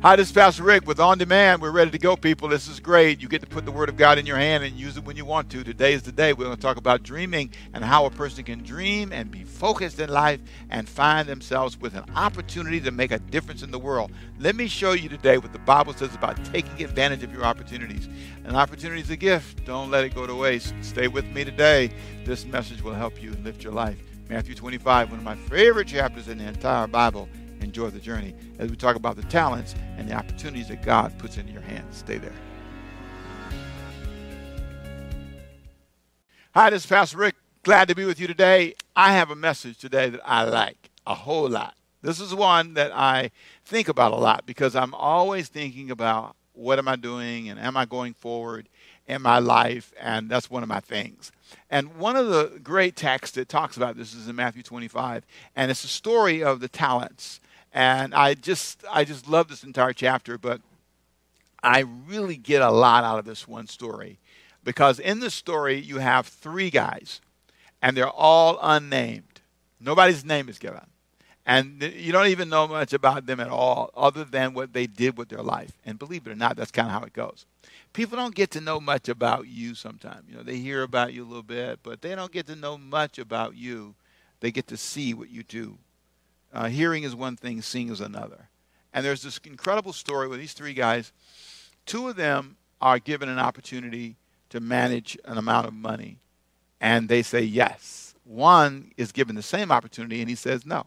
Hi, this is Pastor Rick with On Demand. We're ready to go, people. This is great. You get to put the Word of God in your hand and use it when you want to. Today is the day. We're going to talk about dreaming and how a person can dream and be focused in life and find themselves with an opportunity to make a difference in the world. Let me show you today what the Bible says about taking advantage of your opportunities. An opportunity is a gift. Don't let it go to waste. Stay with me today. This message will help you lift your life. Matthew 25, one of my favorite chapters in the entire Bible enjoy the journey as we talk about the talents and the opportunities that God puts in your hands. Stay there. Hi, this is Pastor Rick. Glad to be with you today. I have a message today that I like a whole lot. This is one that I think about a lot because I'm always thinking about what am I doing and am I going forward in my life, and that's one of my things. And one of the great texts that talks about this is in Matthew 25, and it's the story of the talents. And I just I just love this entire chapter, but I really get a lot out of this one story because in the story you have three guys and they're all unnamed. Nobody's name is given. And you don't even know much about them at all other than what they did with their life. And believe it or not, that's kind of how it goes. People don't get to know much about you sometimes. You know, they hear about you a little bit, but they don't get to know much about you. They get to see what you do uh, hearing is one thing, seeing is another. And there's this incredible story with these three guys. Two of them are given an opportunity to manage an amount of money, and they say yes. One is given the same opportunity, and he says no.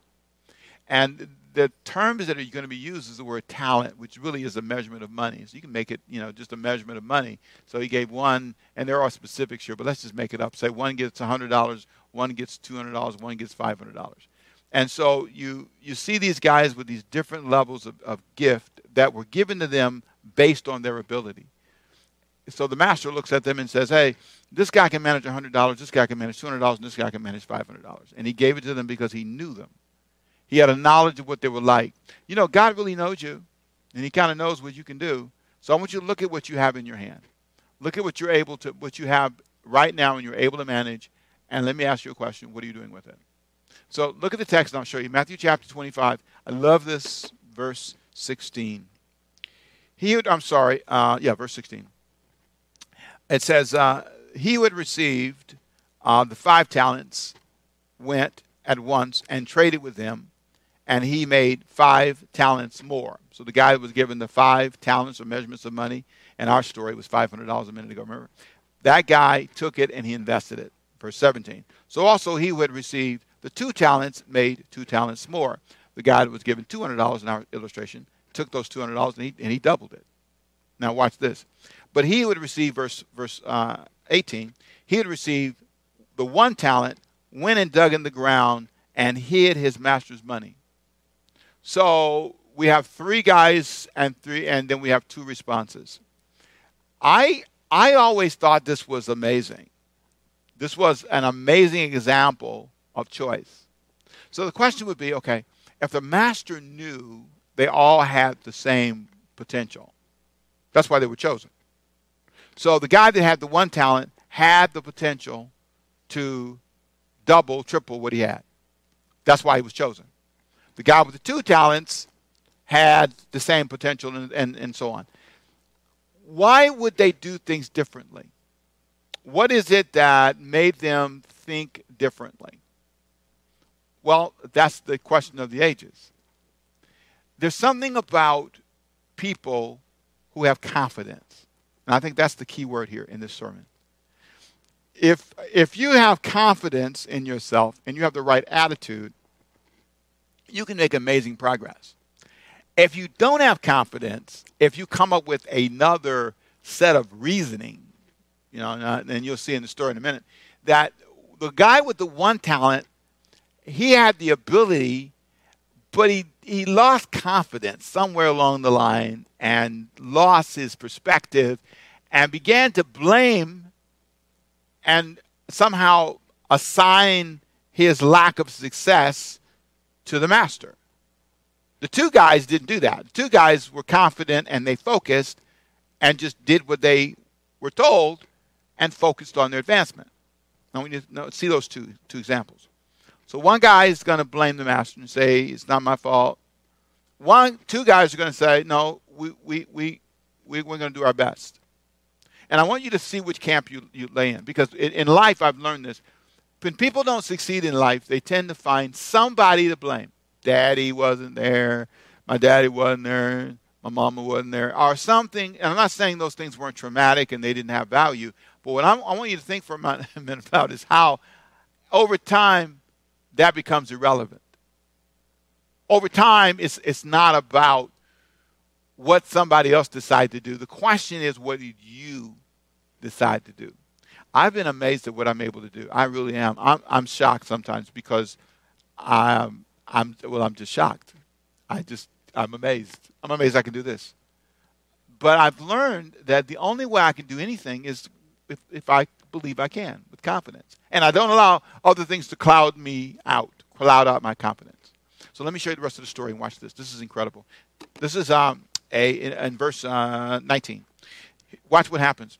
And the terms that are going to be used is the word talent, which really is a measurement of money. So you can make it, you know, just a measurement of money. So he gave one, and there are specifics here, but let's just make it up. Say one gets $100, one gets $200, one gets $500. And so you, you see these guys with these different levels of, of gift that were given to them based on their ability. So the master looks at them and says, Hey, this guy can manage $100, this guy can manage $200, and this guy can manage $500. And he gave it to them because he knew them. He had a knowledge of what they were like. You know, God really knows you, and he kind of knows what you can do. So I want you to look at what you have in your hand. Look at what you're able to, what you have right now and you're able to manage. And let me ask you a question. What are you doing with it? So look at the text and I'll show you. Matthew chapter 25. I love this verse 16. He would, I'm sorry, uh, yeah, verse 16. It says, uh, He who had received uh, the five talents went at once and traded with them, and he made five talents more. So the guy was given the five talents or measurements of money, and our story was $500 a minute ago, remember? That guy took it and he invested it. Verse 17. So also he who had received the two talents made two talents more. The guy that was given $200 in our illustration took those $200 and he, and he doubled it. Now, watch this. But he would receive, verse, verse uh, 18, he would receive the one talent, went and dug in the ground, and hid his master's money. So we have three guys and three, and then we have two responses. I I always thought this was amazing. This was an amazing example of choice. So the question would be okay, if the master knew they all had the same potential, that's why they were chosen. So the guy that had the one talent had the potential to double, triple what he had. That's why he was chosen. The guy with the two talents had the same potential and, and, and so on. Why would they do things differently? What is it that made them think differently? Well, that's the question of the ages. There's something about people who have confidence. And I think that's the key word here in this sermon. If, if you have confidence in yourself and you have the right attitude, you can make amazing progress. If you don't have confidence, if you come up with another set of reasoning, you know, and uh, you'll see in the story in a minute, that the guy with the one talent he had the ability, but he, he lost confidence somewhere along the line and lost his perspective and began to blame and somehow assign his lack of success to the master. The two guys didn't do that. The two guys were confident and they focused and just did what they were told and focused on their advancement. Now we need to see those two, two examples. So one guy is going to blame the master and say, it's not my fault. One, two guys are going to say, no, we, we, we, we, we're going to do our best. And I want you to see which camp you, you lay in. Because in, in life, I've learned this. When people don't succeed in life, they tend to find somebody to blame. Daddy wasn't there. My daddy wasn't there. My mama wasn't there. Or something. And I'm not saying those things weren't traumatic and they didn't have value. But what I'm, i want you to think for a minute about is how, over time, that becomes irrelevant. Over time, it's, it's not about what somebody else decided to do. The question is, what did you decide to do? I've been amazed at what I'm able to do. I really am. I'm, I'm shocked sometimes because I'm, I'm, well, I'm just shocked. I just, I'm amazed. I'm amazed I can do this. But I've learned that the only way I can do anything is if, if I believe I can with confidence. And I don't allow other things to cloud me out, cloud out my confidence. So let me show you the rest of the story and watch this. This is incredible. This is um, a in, in verse uh, 19. Watch what happens.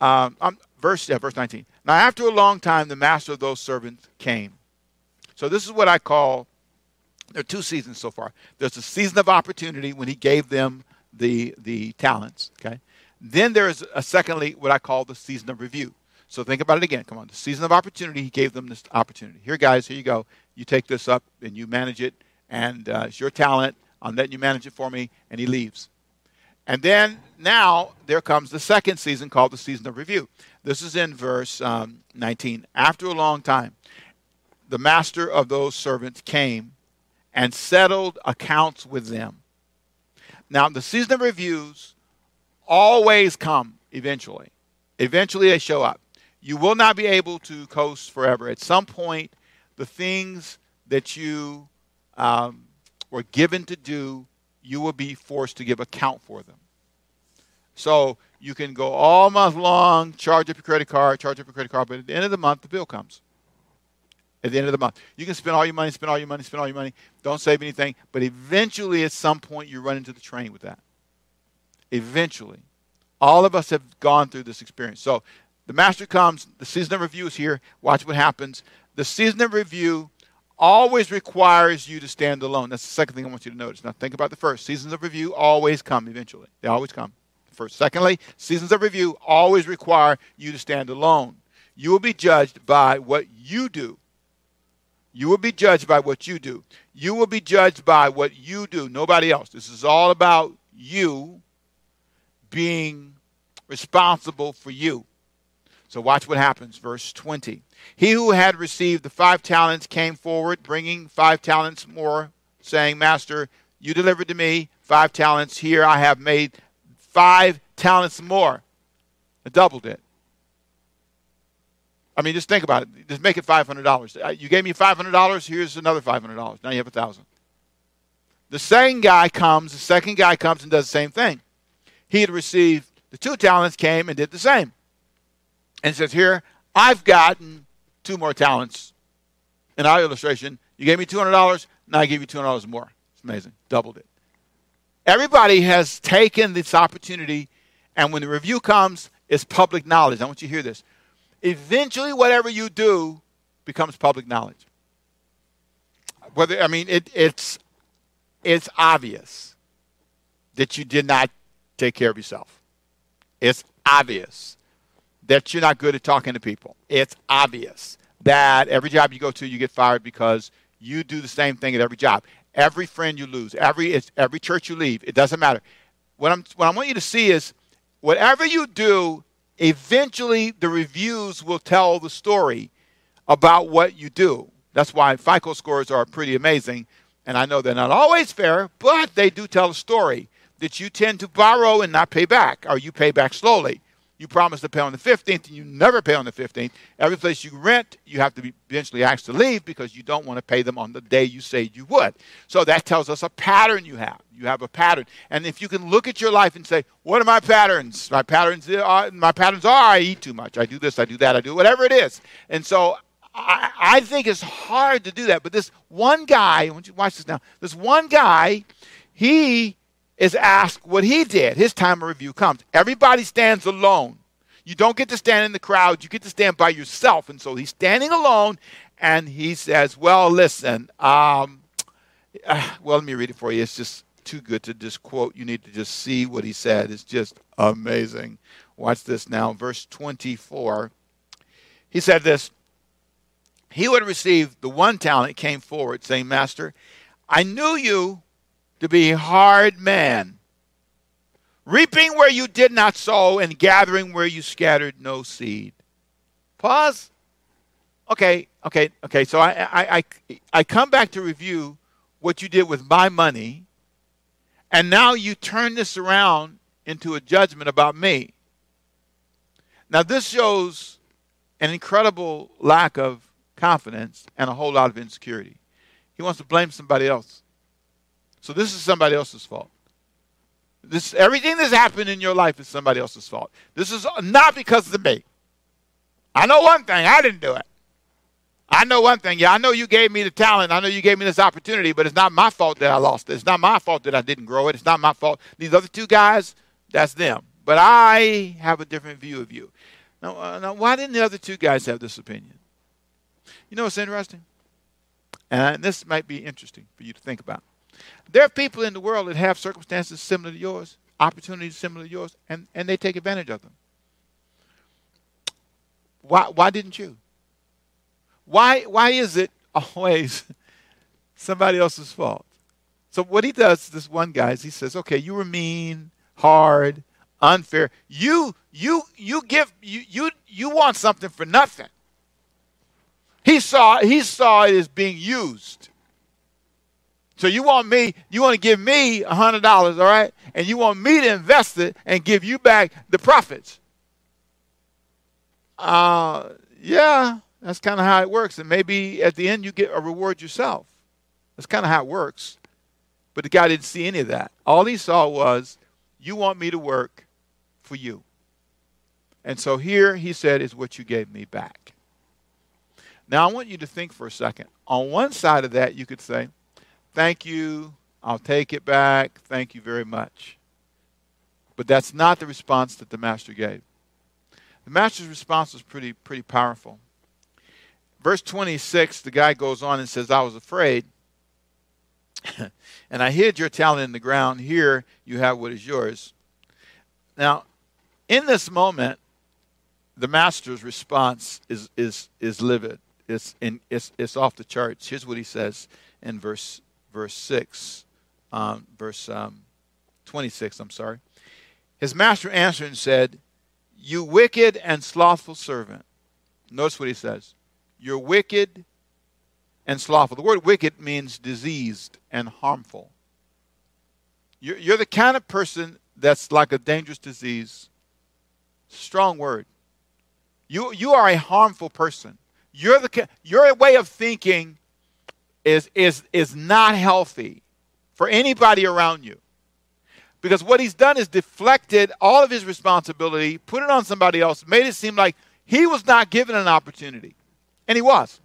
Um, um, verse yeah, verse 19. Now after a long time, the master of those servants came. So this is what I call. There are two seasons so far. There's a season of opportunity when he gave them the the talents. Okay. Then there's a secondly what I call the season of review. So think about it again. Come on, the season of opportunity. He gave them this opportunity. Here, guys. Here you go. You take this up and you manage it, and uh, it's your talent. I'm letting you manage it for me. And he leaves. And then now there comes the second season called the season of review. This is in verse um, 19. After a long time, the master of those servants came and settled accounts with them. Now, the season of reviews always come eventually. Eventually, they show up. You will not be able to coast forever. At some point, the things that you um, were given to do, you will be forced to give account for them. So you can go all month long, charge up your credit card, charge up your credit card, but at the end of the month, the bill comes. At the end of the month, you can spend all your money, spend all your money, spend all your money. Don't save anything, but eventually, at some point, you run into the train with that. Eventually, all of us have gone through this experience. So the master comes, the season of review is here. Watch what happens. The season of review always requires you to stand alone. That's the second thing I want you to notice. Now, think about the first. Seasons of review always come eventually, they always come. First. Secondly, seasons of review always require you to stand alone. You will be judged by what you do. You will be judged by what you do. You will be judged by what you do, nobody else. This is all about you being responsible for you. So watch what happens. Verse 20. He who had received the five talents came forward, bringing five talents more, saying, Master, you delivered to me five talents. Here I have made five talents more. I doubled it. I mean, just think about it. Just make it $500. Uh, you gave me $500. Here's another $500. Now you have a 1000 The same guy comes, the second guy comes and does the same thing. He had received the two talents, came and did the same. And says, Here, I've gotten two more talents. In our illustration, you gave me $200. Now I give you $200 more. It's amazing. Doubled it. Everybody has taken this opportunity, and when the review comes, it's public knowledge. I want you to hear this. Eventually, whatever you do becomes public knowledge. Whether I mean it, it's it's obvious that you did not take care of yourself. It's obvious that you're not good at talking to people. It's obvious that every job you go to, you get fired because you do the same thing at every job every friend you lose, every every church you leave. It doesn't matter. What I'm what I want you to see is whatever you do, eventually the reviews will tell the story about what you do. That's why FICO scores are pretty amazing. And I know they're not always fair, but they do tell a story that you tend to borrow and not pay back, or you pay back slowly you promise to pay on the 15th and you never pay on the 15th. Every place you rent, you have to be eventually asked to leave because you don't want to pay them on the day you said you would. So that tells us a pattern you have. You have a pattern. And if you can look at your life and say, what are my patterns? My patterns are, my patterns are I eat too much. I do this, I do that, I do whatever it is. And so I, I think it's hard to do that. But this one guy, I want you to watch this now. This one guy, he is asked what he did. His time of review comes. Everybody stands alone. You don't get to stand in the crowd, you get to stand by yourself. And so he's standing alone and he says, Well, listen, um, Uh, well, let me read it for you. It's just too good to just quote. You need to just see what he said. It's just amazing. Watch this now. Verse 24. He said this He who had received the one talent came forward, saying, Master, I knew you to be a hard man, reaping where you did not sow, and gathering where you scattered no seed. Pause. Okay, okay, okay. So I, I, I, I come back to review what you did with my money, and now you turn this around into a judgment about me. Now, this shows an incredible lack of confidence and a whole lot of insecurity. He wants to blame somebody else. So, this is somebody else's fault. This, everything that's happened in your life is somebody else's fault. This is not because of me. I know one thing I didn't do it. I know one thing. Yeah, I know you gave me the talent. I know you gave me this opportunity, but it's not my fault that I lost it. It's not my fault that I didn't grow it. It's not my fault. These other two guys, that's them. But I have a different view of you. Now, uh, now why didn't the other two guys have this opinion? You know what's interesting? And this might be interesting for you to think about. There are people in the world that have circumstances similar to yours, opportunities similar to yours, and, and they take advantage of them. Why, why didn't you? Why, why is it always somebody else's fault? So what he does, this one guy, is he says, okay, you were mean, hard, unfair. You, you, you give, you, you, you want something for nothing. He saw, he saw it as being used. So you want me, you want to give me a hundred dollars, all right? And you want me to invest it and give you back the profits. Uh yeah, that's kind of how it works. And maybe at the end you get a reward yourself. That's kind of how it works. But the guy didn't see any of that. All he saw was, You want me to work for you. And so here he said, is what you gave me back. Now I want you to think for a second. On one side of that, you could say, Thank you. I'll take it back. Thank you very much. But that's not the response that the master gave. The master's response was pretty, pretty powerful. Verse 26, the guy goes on and says, I was afraid, and I hid your talent in the ground. Here you have what is yours. Now, in this moment, the master's response is, is, is livid. It's, in, it's, it's off the charts. Here's what he says in verse, verse 6, um, verse um, 26, I'm sorry. His master answered and said, You wicked and slothful servant. Notice what he says. You're wicked and slothful. The word wicked means diseased and harmful. You're, you're the kind of person that's like a dangerous disease. Strong word. You, you are a harmful person. You're the, your way of thinking is, is, is not healthy for anybody around you. Because what he's done is deflected all of his responsibility, put it on somebody else, made it seem like he was not given an opportunity. And he was.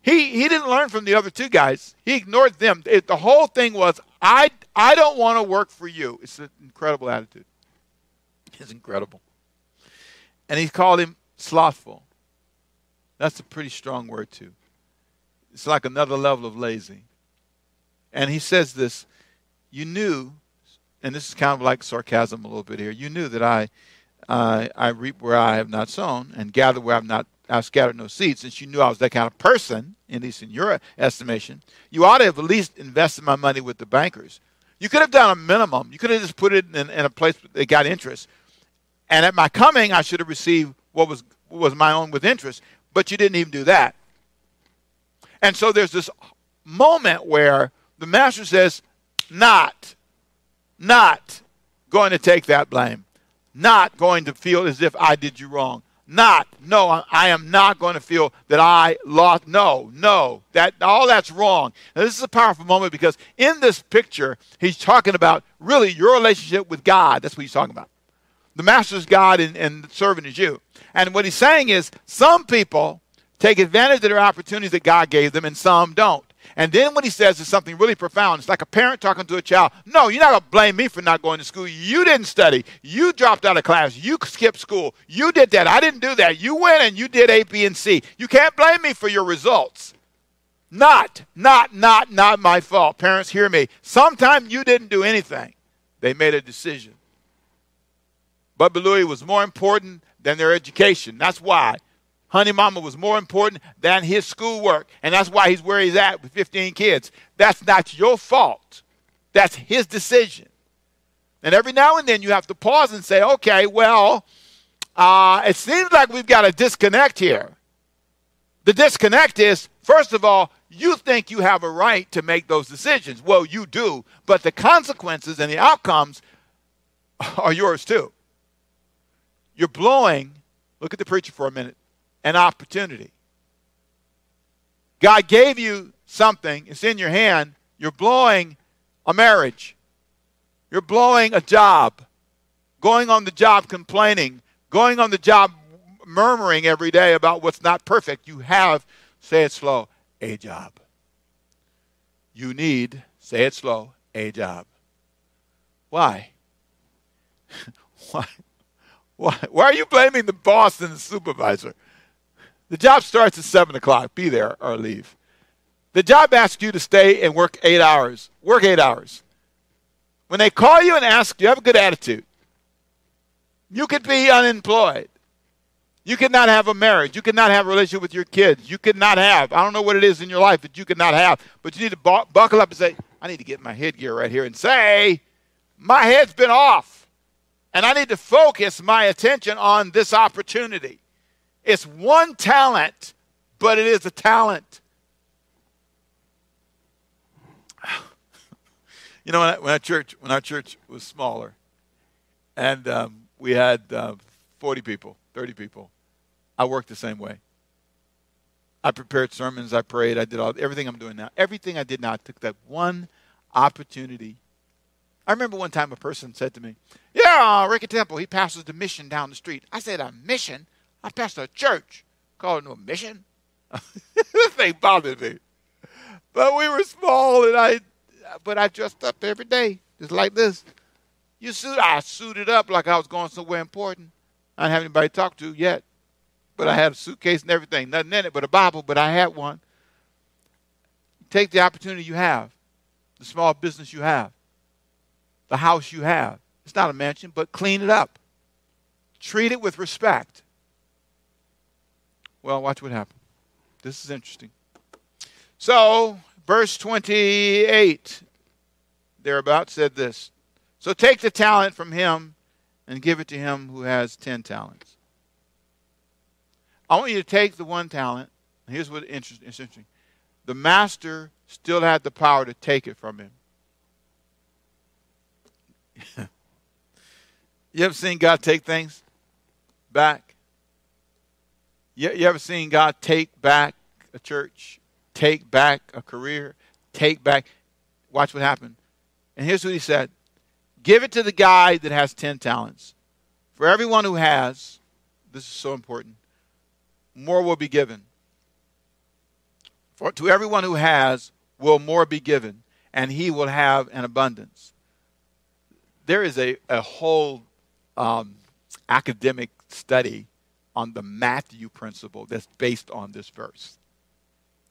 He, he didn't learn from the other two guys. He ignored them. It, the whole thing was, I, I don't want to work for you. It's an incredible attitude. It's incredible. And he called him slothful. That's a pretty strong word, too. It's like another level of lazy. And he says this You knew, and this is kind of like sarcasm a little bit here, you knew that I, uh, I reap where I have not sown and gather where I have not I scattered no seed, since you knew I was that kind of person, at least in your estimation, you ought to have at least invested my money with the bankers. You could have done a minimum. You could have just put it in, in a place that got interest. And at my coming, I should have received what was, what was my own with interest. But you didn't even do that. And so there's this moment where the master says, not, not going to take that blame, not going to feel as if I did you wrong, not. No, I am not going to feel that I lost. No, no. That all that's wrong. Now, this is a powerful moment because in this picture, he's talking about really your relationship with God. That's what he's talking about. The master's God and, and the servant is you. And what he's saying is some people take advantage of their opportunities that God gave them and some don't. And then what he says is something really profound. It's like a parent talking to a child. No, you're not going to blame me for not going to school. You didn't study. You dropped out of class. You skipped school. You did that. I didn't do that. You went and you did A, B, and C. You can't blame me for your results. Not, not, not, not my fault. Parents, hear me. Sometimes you didn't do anything. They made a decision. Bubba Louie was more important than their education. That's why. Honey Mama was more important than his schoolwork. And that's why he's where he's at with 15 kids. That's not your fault. That's his decision. And every now and then you have to pause and say, okay, well, uh, it seems like we've got a disconnect here. The disconnect is, first of all, you think you have a right to make those decisions. Well, you do, but the consequences and the outcomes are yours too. You're blowing, look at the preacher for a minute, an opportunity. God gave you something, it's in your hand. You're blowing a marriage, you're blowing a job, going on the job complaining, going on the job murmuring every day about what's not perfect. You have, say it slow, a job. You need, say it slow, a job. Why? Why? Why? Why are you blaming the boss and the supervisor? The job starts at 7 o'clock. Be there or leave. The job asks you to stay and work eight hours. Work eight hours. When they call you and ask you, have a good attitude. You could be unemployed. You could not have a marriage. You could not have a relationship with your kids. You could not have. I don't know what it is in your life that you could not have, but you need to bu- buckle up and say, I need to get my headgear right here and say, my head's been off. And I need to focus my attention on this opportunity. It's one talent, but it is a talent. You know, when, I, when our church when our church was smaller, and um, we had uh, 40 people, 30 people, I worked the same way. I prepared sermons, I prayed, I did all everything I'm doing now. Everything I did now, I took that one opportunity. I remember one time a person said to me, Yeah, Ricky Temple, he pastors the mission down the street. I said, A mission? I pastor a church. called no mission. this thing bothered me. But we were small and I but I dressed up every day, just like this. You suit I suited up like I was going somewhere important. I didn't have anybody to talk to yet but I had a suitcase and everything. Nothing in it but a Bible, but I had one. Take the opportunity you have, the small business you have, the house you have. It's not a mansion, but clean it up. Treat it with respect. Well, watch what happens. This is interesting. So, verse 28, thereabout, said this So take the talent from him and give it to him who has ten talents. I want you to take the one talent. Here's what interesting. The master still had the power to take it from him. you ever seen God take things back? You, you ever seen God take back a church, take back a career, take back? Watch what happened. And here's what he said Give it to the guy that has 10 talents. For everyone who has, this is so important, more will be given. For to everyone who has, will more be given, and he will have an abundance. There is a, a whole um, academic study on the Matthew principle that's based on this verse.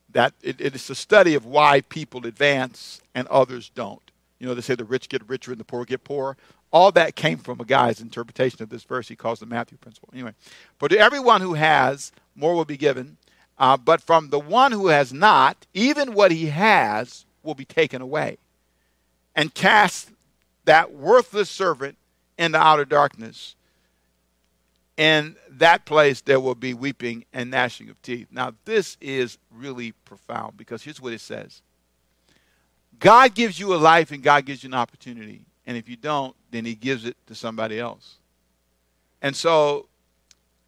That it, it is a study of why people advance and others don't. You know, they say the rich get richer and the poor get poorer. All that came from a guy's interpretation of this verse he calls the Matthew principle. Anyway, for to everyone who has, more will be given. Uh, but from the one who has not, even what he has will be taken away. And cast that worthless servant into outer darkness. In that place there will be weeping and gnashing of teeth. Now, this is really profound because here's what it says God gives you a life and God gives you an opportunity. And if you don't, then he gives it to somebody else. And so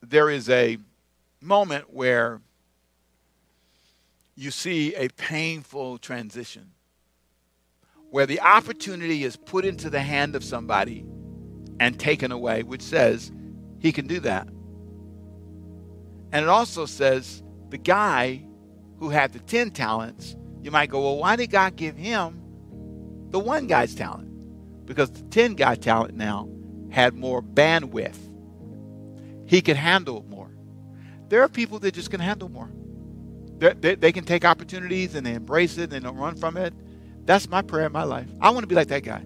there is a moment where you see a painful transition where the opportunity is put into the hand of somebody and taken away, which says he can do that. And it also says the guy who had the 10 talents, you might go, well, why did God give him the one guy's talent? Because the 10 guy talent now had more bandwidth. He could handle more. There are people that just can handle more. they, they can take opportunities and they embrace it and they don't run from it. That's my prayer in my life. I want to be like that guy.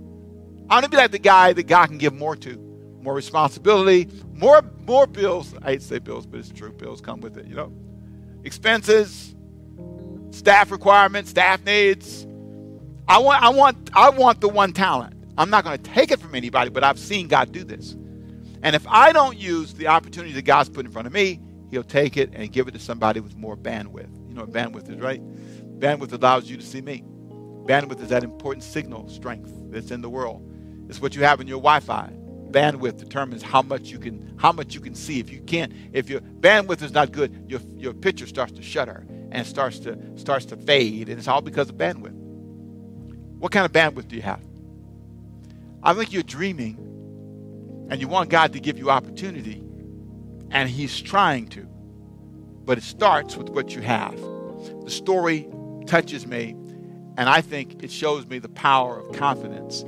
I want to be like the guy that God can give more to, more responsibility, more more bills. I hate to say bills, but it's true. Bills come with it, you know. Expenses, staff requirements, staff needs. I want I want I want the one talent. I'm not going to take it from anybody, but I've seen God do this. And if I don't use the opportunity that God's put in front of me, He'll take it and give it to somebody with more bandwidth. You know what bandwidth is, right? Bandwidth allows you to see me. Bandwidth is that important signal strength that's in the world. It's what you have in your Wi-Fi. Bandwidth determines how much you can how much you can see. If you can't, if your bandwidth is not good, your your picture starts to shutter and starts to starts to fade, and it's all because of bandwidth. What kind of bandwidth do you have? I think you're dreaming and you want God to give you opportunity, and He's trying to. But it starts with what you have. The story touches me, and I think it shows me the power of confidence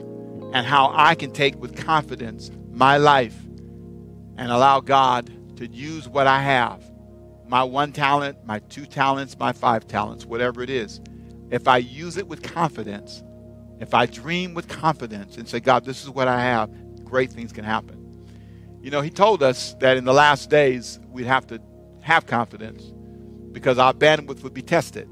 and how I can take with confidence my life and allow God to use what I have my one talent, my two talents, my five talents, whatever it is. If I use it with confidence, if I dream with confidence and say, God, this is what I have, great things can happen. You know, He told us that in the last days we'd have to have confidence because our bandwidth would be tested.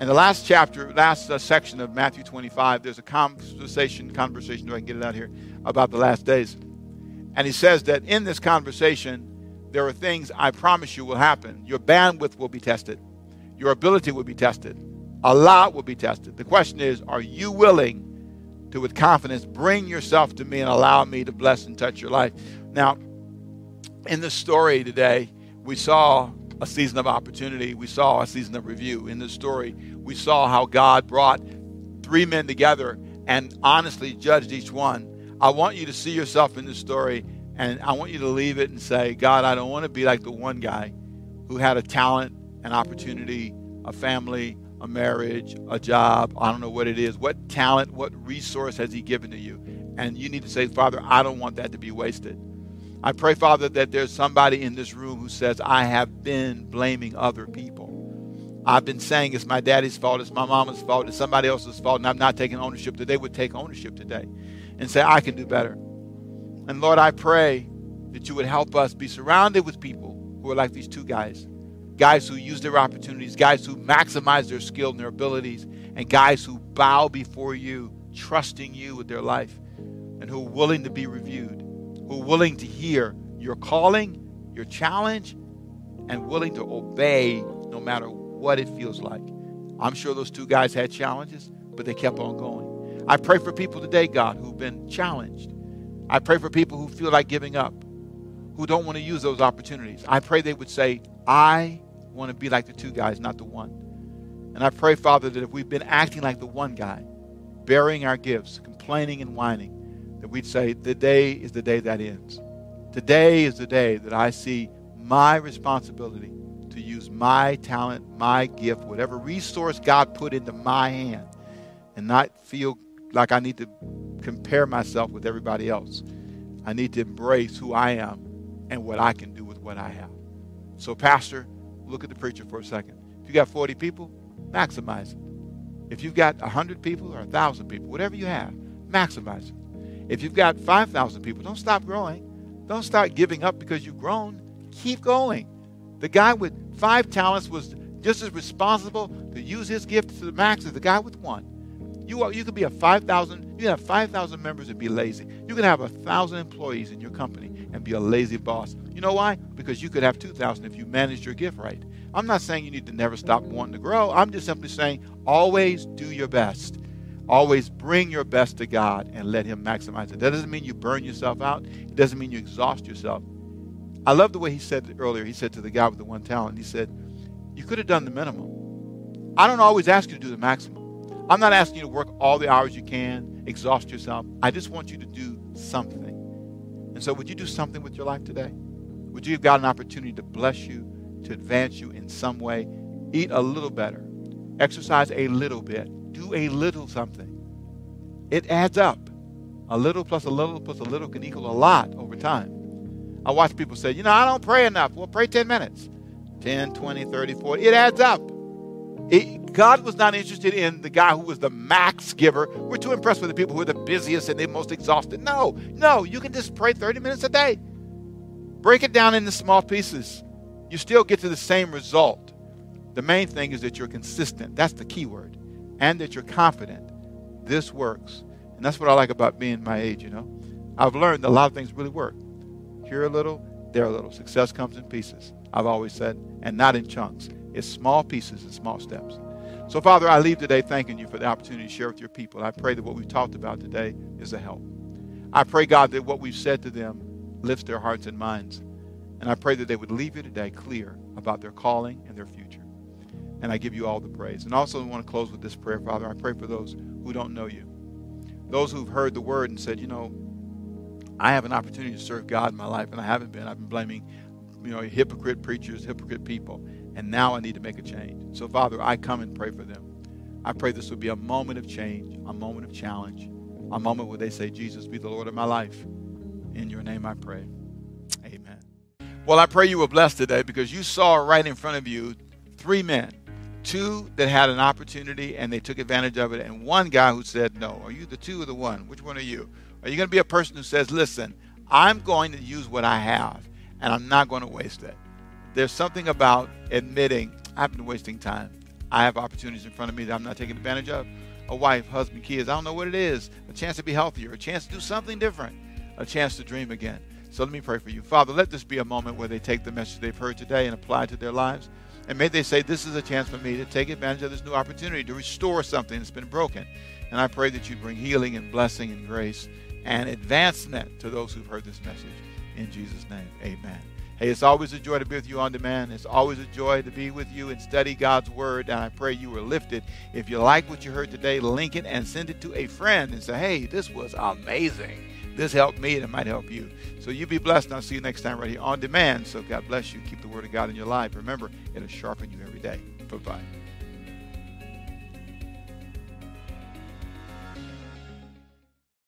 In the last chapter, last uh, section of Matthew 25, there's a conversation, conversation, do I can get it out here, about the last days. And he says that in this conversation, there are things I promise you will happen. Your bandwidth will be tested, your ability will be tested, a lot will be tested. The question is, are you willing to, with confidence, bring yourself to me and allow me to bless and touch your life? Now, in the story today, we saw a season of opportunity. We saw a season of review. In this story, we saw how God brought three men together and honestly judged each one. I want you to see yourself in this story and I want you to leave it and say, God, I don't want to be like the one guy who had a talent, an opportunity, a family, a marriage, a job. I don't know what it is. What talent, what resource has He given to you? And you need to say, Father, I don't want that to be wasted. I pray, Father, that there's somebody in this room who says, I have been blaming other people. I've been saying it's my daddy's fault, it's my mama's fault, it's somebody else's fault, and I'm not taking ownership. That they would take ownership today and say, I can do better. And Lord, I pray that you would help us be surrounded with people who are like these two guys guys who use their opportunities, guys who maximize their skill and their abilities, and guys who bow before you, trusting you with their life, and who are willing to be reviewed who are willing to hear your calling, your challenge, and willing to obey no matter what it feels like. I'm sure those two guys had challenges, but they kept on going. I pray for people today, God, who've been challenged. I pray for people who feel like giving up, who don't want to use those opportunities. I pray they would say, I want to be like the two guys, not the one. And I pray, Father, that if we've been acting like the one guy, burying our gifts, complaining and whining, that we'd say, Today is the day that ends. Today is the day that I see my responsibility to use my talent, my gift, whatever resource God put into my hand, and not feel like I need to compare myself with everybody else. I need to embrace who I am and what I can do with what I have. So, Pastor, look at the preacher for a second. If you got 40 people, maximize it. If you've got 100 people or 1,000 people, whatever you have, maximize it. If you've got 5,000 people, don't stop growing. Don't start giving up because you've grown. Keep going. The guy with five talents was just as responsible to use his gift to the max as the guy with one. You, are, you could be a 5,000, you can have 5,000 members and be lazy. You can have a 1,000 employees in your company and be a lazy boss. You know why? Because you could have 2,000 if you managed your gift right. I'm not saying you need to never stop wanting to grow. I'm just simply saying always do your best. Always bring your best to God and let Him maximize it. That doesn't mean you burn yourself out, it doesn't mean you exhaust yourself. I love the way he said it earlier. He said to the guy with the one talent, he said, You could have done the minimum. I don't always ask you to do the maximum. I'm not asking you to work all the hours you can, exhaust yourself. I just want you to do something. And so, would you do something with your life today? Would you have got an opportunity to bless you, to advance you in some way? Eat a little better, exercise a little bit, a little something. It adds up. A little plus a little plus a little can equal a lot over time. I watch people say, you know, I don't pray enough. Well, pray 10 minutes. 10, 20, 30, 40. It adds up. It, God was not interested in the guy who was the max giver. We're too impressed with the people who are the busiest and the most exhausted. No, no, you can just pray 30 minutes a day. Break it down into small pieces. You still get to the same result. The main thing is that you're consistent. That's the key word. And that you're confident. This works. And that's what I like about being my age, you know. I've learned that a lot of things really work. Here a little, there a little. Success comes in pieces, I've always said, and not in chunks. It's small pieces and small steps. So, Father, I leave today thanking you for the opportunity to share with your people. I pray that what we've talked about today is a help. I pray, God, that what we've said to them lifts their hearts and minds. And I pray that they would leave you today clear about their calling and their future. And I give you all the praise. And also, I want to close with this prayer, Father. I pray for those who don't know you, those who've heard the word and said, you know, I have an opportunity to serve God in my life, and I haven't been. I've been blaming, you know, hypocrite preachers, hypocrite people, and now I need to make a change. So, Father, I come and pray for them. I pray this will be a moment of change, a moment of challenge, a moment where they say, Jesus, be the Lord of my life. In your name I pray. Amen. Well, I pray you were blessed today because you saw right in front of you three men two that had an opportunity and they took advantage of it, and one guy who said no. Are you the two or the one? Which one are you? Are you going to be a person who says, listen, I'm going to use what I have and I'm not going to waste it? There's something about admitting, I've been wasting time. I have opportunities in front of me that I'm not taking advantage of. A wife, husband, kids, I don't know what it is. A chance to be healthier, a chance to do something different, a chance to dream again. So let me pray for you. Father, let this be a moment where they take the message they've heard today and apply it to their lives. And may they say, This is a chance for me to take advantage of this new opportunity to restore something that's been broken. And I pray that you bring healing and blessing and grace and advancement to those who've heard this message. In Jesus' name, amen. Hey, it's always a joy to be with you on demand. It's always a joy to be with you and study God's Word. And I pray you were lifted. If you like what you heard today, link it and send it to a friend and say, hey, this was amazing. This helped me and it might help you. So you be blessed. And I'll see you next time right here on demand. So God bless you. Keep the Word of God in your life. Remember, it'll sharpen you every day. Bye bye.